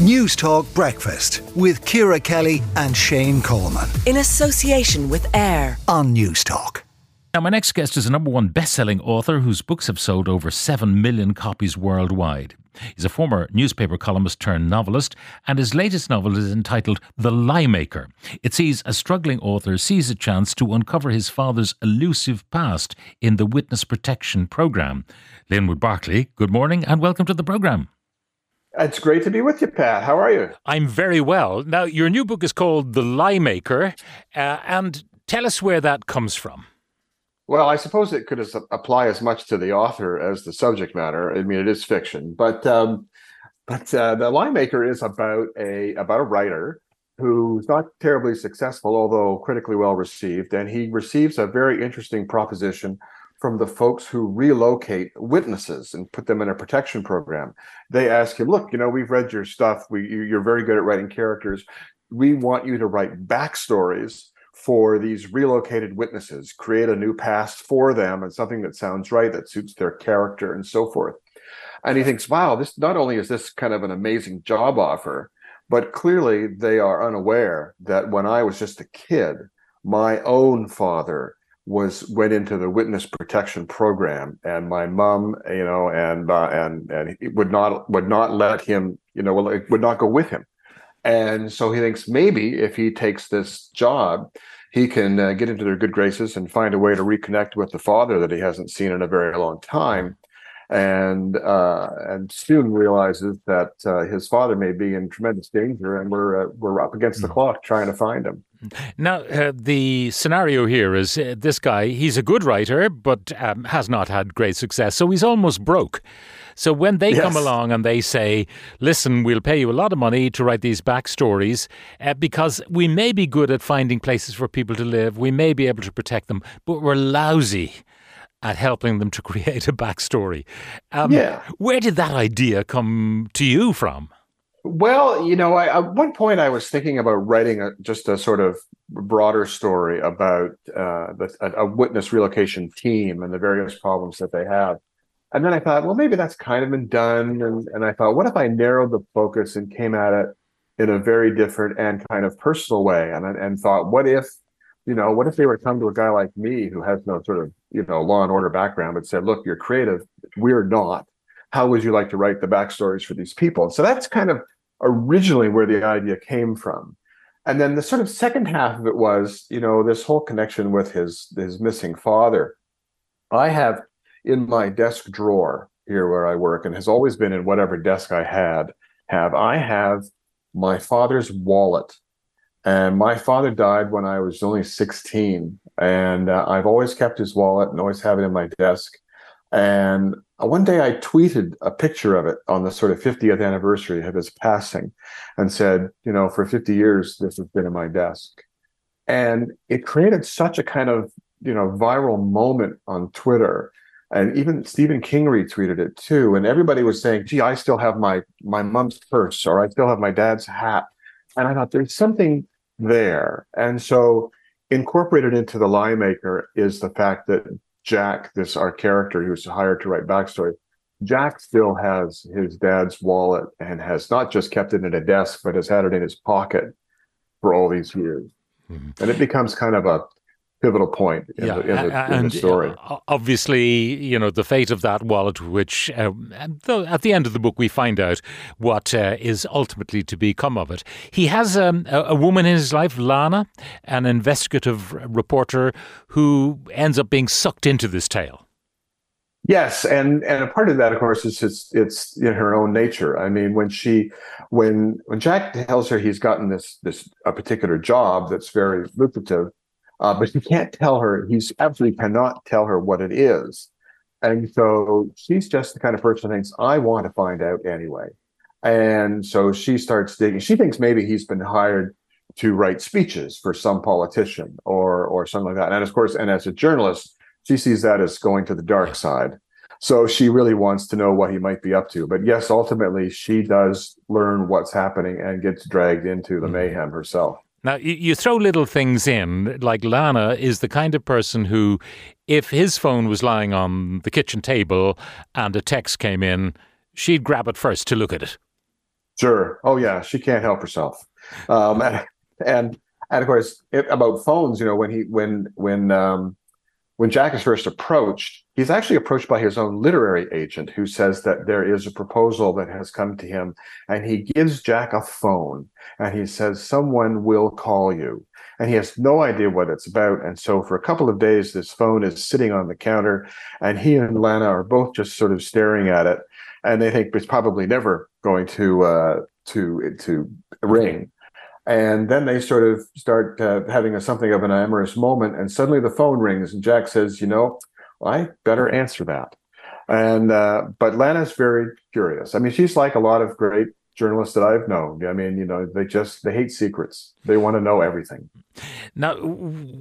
News Talk Breakfast with Ciara Kelly and Shane Coleman. In association with AIR on News Talk. Now, my next guest is a number one best selling author whose books have sold over 7 million copies worldwide. He's a former newspaper columnist turned novelist, and his latest novel is entitled The Lie Maker. It sees a struggling author seize a chance to uncover his father's elusive past in the Witness Protection Programme. Linwood Barclay, good morning and welcome to the programme. It's great to be with you, Pat. How are you? I'm very well. Now, your new book is called The Lie Maker, uh, and tell us where that comes from. Well, I suppose it could apply as much to the author as the subject matter. I mean, it is fiction, but um, but uh, the Lie Maker is about a about a writer who's not terribly successful, although critically well received, and he receives a very interesting proposition from the folks who relocate witnesses and put them in a protection program. They ask him, "Look, you know, we've read your stuff. We, you're very good at writing characters. We want you to write backstories." For these relocated witnesses, create a new past for them and something that sounds right, that suits their character, and so forth. And he thinks, wow, this not only is this kind of an amazing job offer, but clearly they are unaware that when I was just a kid, my own father was went into the witness protection program and my mom you know and uh, and and would not would not let him you know would not go with him. And so he thinks maybe if he takes this job he can uh, get into their good graces and find a way to reconnect with the father that he hasn't seen in a very long time and uh, and soon realizes that uh, his father may be in tremendous danger, and we're uh, we're up against the hmm. clock trying to find him. Now, uh, the scenario here is uh, this guy, he's a good writer, but um, has not had great success. So he's almost broke. So when they yes. come along and they say, listen, we'll pay you a lot of money to write these backstories uh, because we may be good at finding places for people to live, we may be able to protect them, but we're lousy at helping them to create a backstory. Um, yeah. Where did that idea come to you from? Well, you know, I, at one point I was thinking about writing a, just a sort of broader story about uh, the, a, a, witness relocation team and the various problems that they have. And then I thought, well, maybe that's kind of been done. And, and I thought, what if I narrowed the focus and came at it in a very different and kind of personal way? And, and thought, what if, you know, what if they were to come to a guy like me who has no sort of, you know, law and order background, but said, look, you're creative, we're not how would you like to write the backstories for these people? So that's kind of originally where the idea came from. And then the sort of second half of it was, you know, this whole connection with his his missing father. I have in my desk drawer here where I work, and has always been in whatever desk I had, have I have my father's wallet. And my father died when I was only 16. And uh, I've always kept his wallet and always have it in my desk. And uh, one day I tweeted a picture of it on the sort of 50th anniversary of his passing and said, you know, for 50 years, this has been in my desk. And it created such a kind of, you know, viral moment on Twitter. And even Stephen King retweeted it too. And everybody was saying, gee, I still have my my mom's purse or I still have my dad's hat. And I thought there's something there. And so incorporated into the lie maker is the fact that Jack, this our character who's hired to write backstory, Jack still has his dad's wallet and has not just kept it in a desk, but has had it in his pocket for all these years. Mm-hmm. And it becomes kind of a pivotal point in, yeah. the, in, the, in the story. Obviously, you know, the fate of that wallet, which uh, at the end of the book we find out what uh, is ultimately to become of it. He has um, a, a, woman in his life, Lana, an investigative reporter who ends up being sucked into this tale. Yes, and and a part of that, of course, is it's it's in her own nature. I mean, when she, when when Jack tells her he's gotten this this a particular job that's very lucrative, uh, but he can't tell her, he's absolutely cannot tell her what it is. And so she's just the kind of person who thinks, I want to find out anyway. And so she starts digging. She thinks maybe he's been hired to write speeches for some politician or or something like that. And of course, and as a journalist, she sees that as going to the dark side. So she really wants to know what he might be up to. But yes, ultimately, she does learn what's happening and gets dragged into the mm-hmm. mayhem herself. Now, you throw little things in, like Lana is the kind of person who, if his phone was lying on the kitchen table and a text came in, she'd grab it first to look at it. Sure. Oh yeah, she can't help herself. Um, and, and and of course it, about phones, you know, when he when when um, when Jack is first approached, he's actually approached by his own literary agent who says that there is a proposal that has come to him, and he gives Jack a phone and he says someone will call you, and he has no idea what it's about. And so for a couple of days, this phone is sitting on the counter, and he and Lana are both just sort of staring at it and they think it's probably never going to uh, to to ring. And then they sort of start uh, having a, something of an amorous moment, and suddenly the phone rings, and Jack says, "You know, I better answer that." And uh, but Lana's very curious. I mean, she's like a lot of great journalists that I've known. I mean, you know, they just they hate secrets. They want to know everything. Now,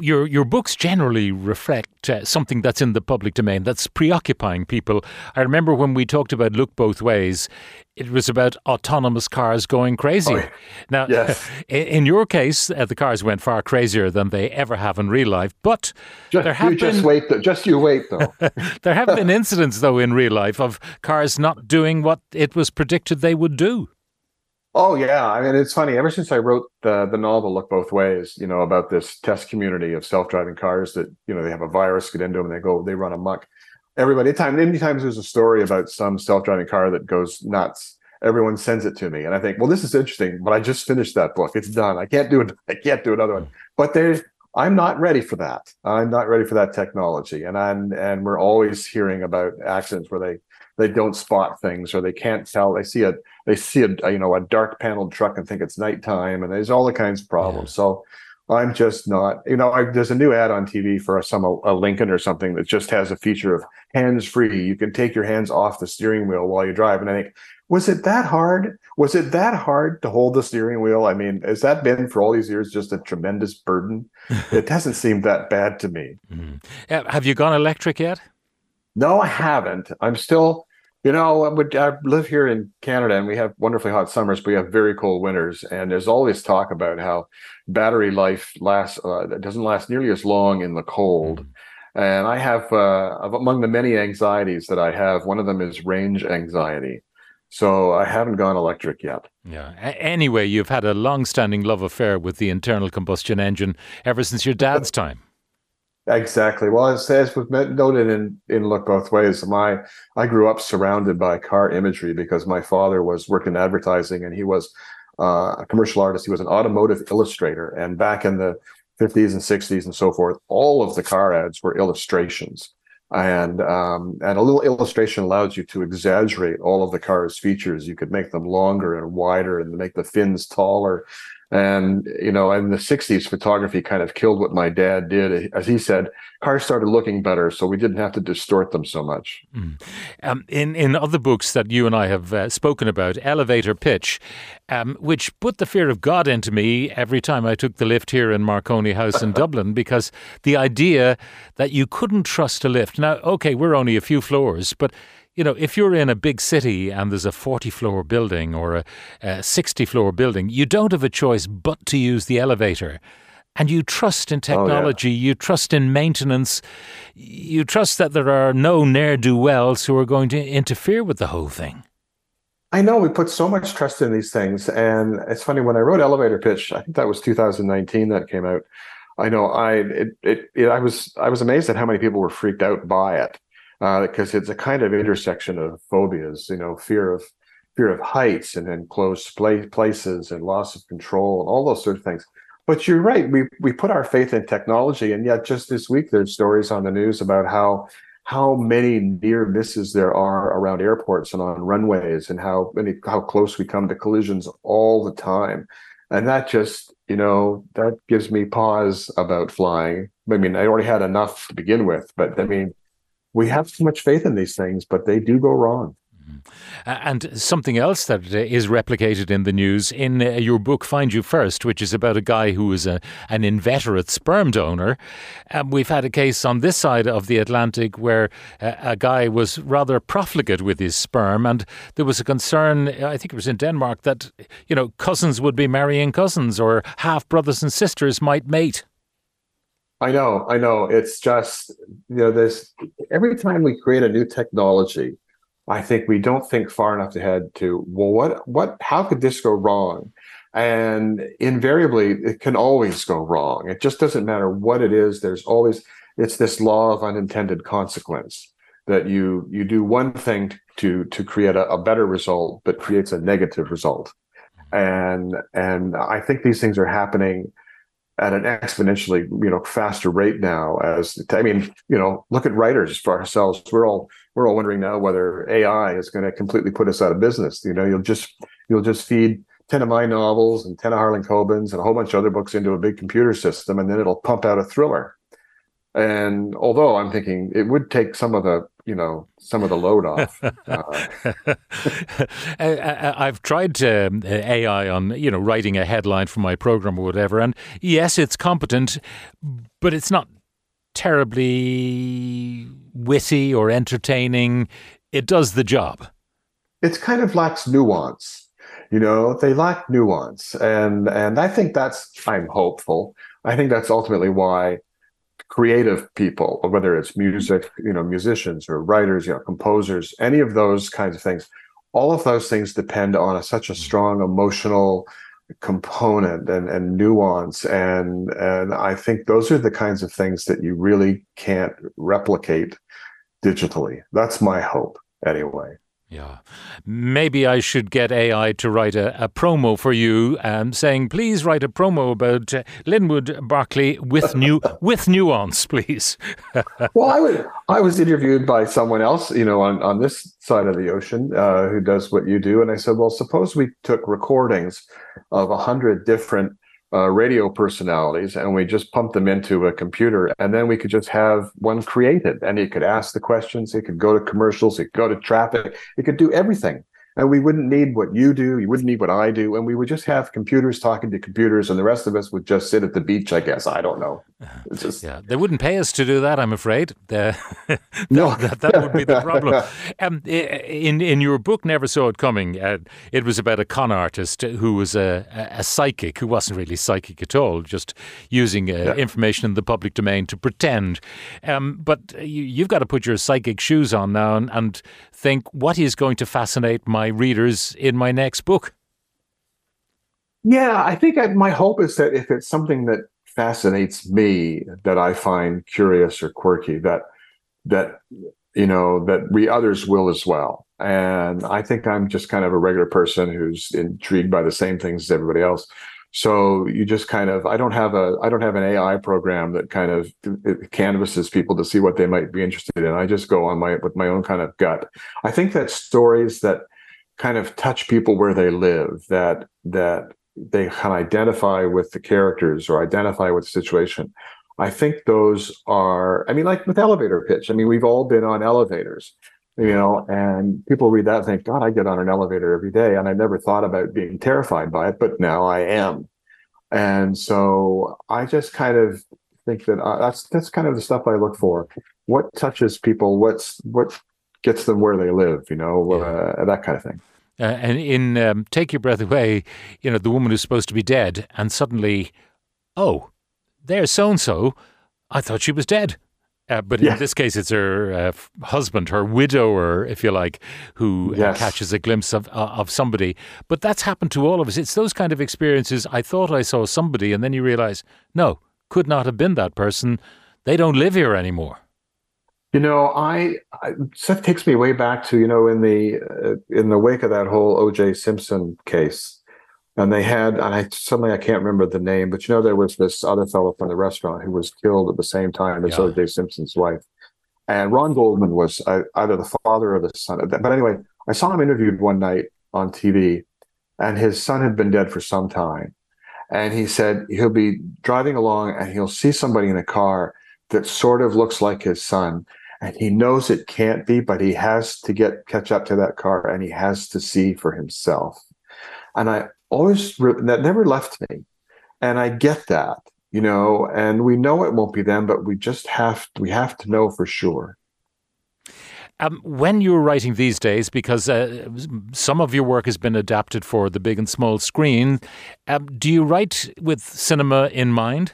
your your books generally reflect uh, something that's in the public domain that's preoccupying people. I remember when we talked about Look Both Ways, it was about autonomous cars going crazy. Oh, now, yes. in your case, uh, the cars went far crazier than they ever have in real life. But just, there have you been, just wait, though. just you wait, though. there have been incidents, though, in real life of cars not doing what it was predicted they would do. Oh yeah, I mean it's funny. Ever since I wrote the the novel "Look Both Ways," you know about this test community of self driving cars that you know they have a virus get into them and they go they run amok. Everybody, anytime anytime there's a story about some self driving car that goes nuts, everyone sends it to me, and I think, well, this is interesting, but I just finished that book. It's done. I can't do it. I can't do another one. But there's I'm not ready for that. I'm not ready for that technology, and I'm and we're always hearing about accidents where they they don't spot things or they can't tell. They see a they see a you know a dark paneled truck and think it's nighttime, and there's all the kinds of problems. Yeah. So I'm just not, you know, I, there's a new ad on TV for some a, a Lincoln or something that just has a feature of hands free. You can take your hands off the steering wheel while you drive. And I think, was it that hard? Was it that hard to hold the steering wheel? I mean, has that been for all these years just a tremendous burden? it doesn't seem that bad to me. Mm-hmm. Have you gone electric yet? No, I haven't. I'm still, you know, I live here in Canada and we have wonderfully hot summers, but we have very cold winters. And there's all this talk about how battery life lasts, uh, doesn't last nearly as long in the cold. Mm-hmm. And I have, uh, among the many anxieties that I have, one of them is range anxiety. So I haven't gone electric yet. Yeah. Anyway, you've had a long-standing love affair with the internal combustion engine ever since your dad's time. Exactly. Well, as, as was noted in in Look Both Ways, my I grew up surrounded by car imagery because my father was working in advertising and he was uh, a commercial artist. He was an automotive illustrator, and back in the 50s and 60s and so forth, all of the car ads were illustrations. And um, and a little illustration allows you to exaggerate all of the car's features. You could make them longer and wider, and make the fins taller, and, you know, in the 60s, photography kind of killed what my dad did. As he said, cars started looking better, so we didn't have to distort them so much. Mm. Um, in, in other books that you and I have uh, spoken about, Elevator Pitch, um, which put the fear of God into me every time I took the lift here in Marconi House in Dublin, because the idea that you couldn't trust a lift. Now, okay, we're only a few floors, but you know, if you're in a big city and there's a 40 floor building or a, a 60 floor building, you don't have a choice but to use the elevator. And you trust in technology, oh, yeah. you trust in maintenance, you trust that there are no ne'er do wells who are going to interfere with the whole thing. I know we put so much trust in these things. And it's funny, when I wrote Elevator Pitch, I think that was 2019 that came out. I know I it, it, it I was I was amazed at how many people were freaked out by it because uh, it's a kind of intersection of phobias, you know, fear of fear of heights and enclosed play, places and loss of control and all those sort of things. But you're right, we we put our faith in technology, and yet just this week there's stories on the news about how how many near misses there are around airports and on runways, and how many how close we come to collisions all the time, and that just you know that gives me pause about flying. I mean, I already had enough to begin with, but I mean we have so much faith in these things, but they do go wrong. Mm-hmm. And something else that is replicated in the news in uh, your book, Find You First, which is about a guy who is a, an inveterate sperm donor. Um, we've had a case on this side of the Atlantic where a guy was rather profligate with his sperm, and there was a concern, I think it was in Denmark, that you know cousins would be marrying cousins or half brothers and sisters might mate. I know, I know. It's just you know, this every time we create a new technology, I think we don't think far enough ahead to well, what what how could this go wrong? And invariably, it can always go wrong. It just doesn't matter what it is. There's always it's this law of unintended consequence that you you do one thing to to create a, a better result, but creates a negative result. And and I think these things are happening at an exponentially you know faster rate now as i mean you know look at writers for ourselves. We're all we're all wondering now whether ai is going to completely put us out of business. You know you'll just you'll just feed 10 of my novels and 10 of harlan coben's and a whole bunch of other books into a big computer system and then it'll pump out a thriller and although i'm thinking it would take some of the you know some of the load off. Uh, I've tried um, AI on you know writing a headline for my program or whatever, and yes, it's competent, but it's not terribly witty or entertaining. It does the job. It's kind of lacks nuance. You know, they lack nuance, and and I think that's I'm hopeful. I think that's ultimately why creative people, whether it's music, you know, musicians or writers, you know, composers, any of those kinds of things, all of those things depend on a, such a mm. strong emotional component and, and nuance. And, and I think those are the kinds of things that you really can't replicate digitally. That's my hope anyway. Yeah. Maybe I should get AI to write a, a promo for you um, saying, please write a promo about uh, Linwood Barclay with new with nuance, please. well, I was I was interviewed by someone else, you know, on, on this side of the ocean uh, who does what you do. And I said, well, suppose we took recordings of a hundred different uh, radio personalities and we just pump them into a computer and then we could just have one created and it could ask the questions it could go to commercials it could go to traffic it could do everything and we wouldn't need what you do you wouldn't need what i do. And we would just have computers talking to computers and the rest of us would just sit at the beach i guess. I don't know. It's just yeah they wouldn't pay us to do that i'm afraid. That, no. that, that would be the problem. Um, in in your book never saw it coming uh, it was about a con artist who was a, a psychic who wasn't really psychic at all just using uh, yeah. information in the public domain to pretend. Um, but you, have got to put your psychic shoes on now and, and think what is going to fascinate my readers in my next book? Yeah, I think I, my hope is that if it's something that fascinates me, that I find curious or quirky, that that you know that we others will as well. And I think I'm just kind of a regular person who's intrigued by the same things as everybody else. So you just kind of I don't have a I don't have an AI program that kind of canvases people to see what they might be interested in. I just go on my with my own kind of gut. I think that stories that kind of touch people where they live, that that they can identify with the characters or identify with the situation. I think those are I mean like with elevator pitch. I mean we've all been on elevators you know, and people read that and think, God, I get on an elevator every day. And I never thought about being terrified by it, but now I am. And so I just kind of think that uh, that's that's kind of the stuff I look for. What touches people? What's what gets them where they live? You know, yeah. uh, that kind of thing. Uh, and in um, Take Your Breath Away, you know, the woman who's supposed to be dead, and suddenly, oh, there's so and so. I thought she was dead. Uh, but in this case, it's her uh, husband, her widower, if you like, who uh, yes. catches a glimpse of uh, of somebody. But that's happened to all of us. It's those kind of experiences. I thought I saw somebody, and then you realize, no, could not have been that person. They don't live here anymore. You know, I, I Seth takes me way back to you know in the uh, in the wake of that whole O.J. Simpson case and they had and I suddenly I can't remember the name, but you know there was this other fellow from the restaurant who was killed at the same time as yeah. O.J. Simpson's wife, and Ron Goldman was uh, either the father or the son. of that. But anyway, I saw him interviewed one night on TV, and his son had been dead for some time, and he said he'll be driving along and he'll see somebody in a car that sort of looks like his son. And he knows it can't be, but he has to get catch up to that car and he has to see for himself. And I always that never left me and i get that you know and we know it won't be them but we just have we have to know for sure um, when you're writing these days, because uh, some of your work has been adapted for the big and small screen, um, do you write with cinema in mind?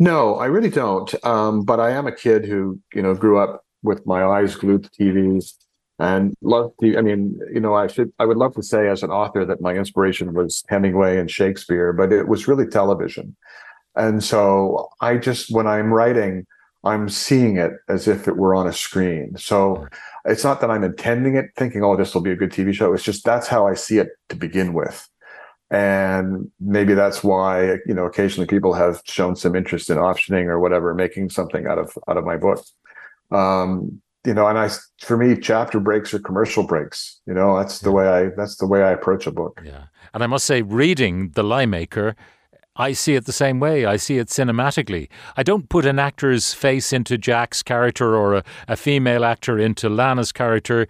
No, I really don't. Um, but I am a kid who, you know, grew up with my eyes glued to TVs and love I mean, you know, I should, I would love to say as an author that my inspiration was Hemingway and Shakespeare, but it was really television. And so I just, when I'm writing, I'm seeing it as if it were on a screen. So it's not that I'm intending it, thinking, oh, this will be a good TV show. It's just that's how I see it to begin with. And maybe that's why, you know, occasionally people have shown some interest in optioning or whatever, making something out of out of my book. Um, you know, and I, for me, chapter breaks or commercial breaks. You know, that's the way I that's the way I approach a book. Yeah, and I must say, reading The Lie Maker, I see it the same way. I see it cinematically. I don't put an actor's face into Jack's character or a, a female actor into Lana's character,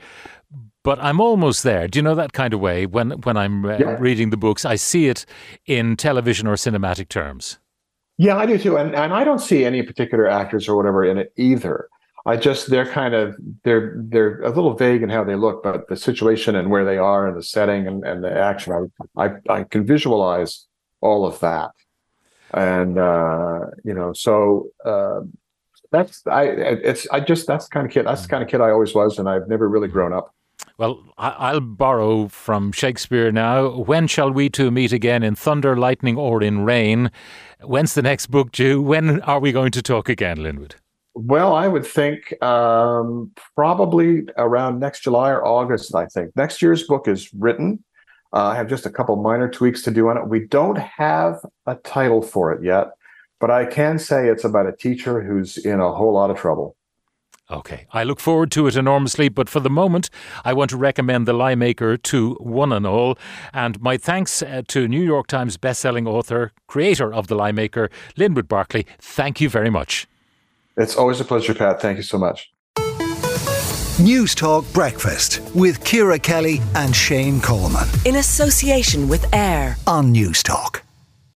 but I'm almost there. Do you know that kind of way? When when I'm uh, yeah. reading the books, I see it in television or cinematic terms. Yeah, I do too, and and I don't see any particular actors or whatever in it either. I just they're kind of they're they're a little vague in how they look, but the situation and where they are and the setting and, and the action, I, I, I can visualize all of that, and uh, you know, so uh, that's I it's I just that's the kind of kid that's the kind of kid I always was, and I've never really grown up. Well, I'll borrow from Shakespeare now. When shall we two meet again in thunder, lightning, or in rain? When's the next book due? When are we going to talk again, Linwood? Well, I would think um, probably around next July or August. I think next year's book is written. Uh, I have just a couple minor tweaks to do on it. We don't have a title for it yet, but I can say it's about a teacher who's in a whole lot of trouble. Okay, I look forward to it enormously, but for the moment, I want to recommend The Lie Maker to one and all. And my thanks uh, to New York Times bestselling author, creator of The Lie Maker, Linwood Barclay. Thank you very much. It's always a pleasure, Pat. Thank you so much. News Talk Breakfast with Ciara Kelly and Shane Coleman. In association with AIR on News Talk.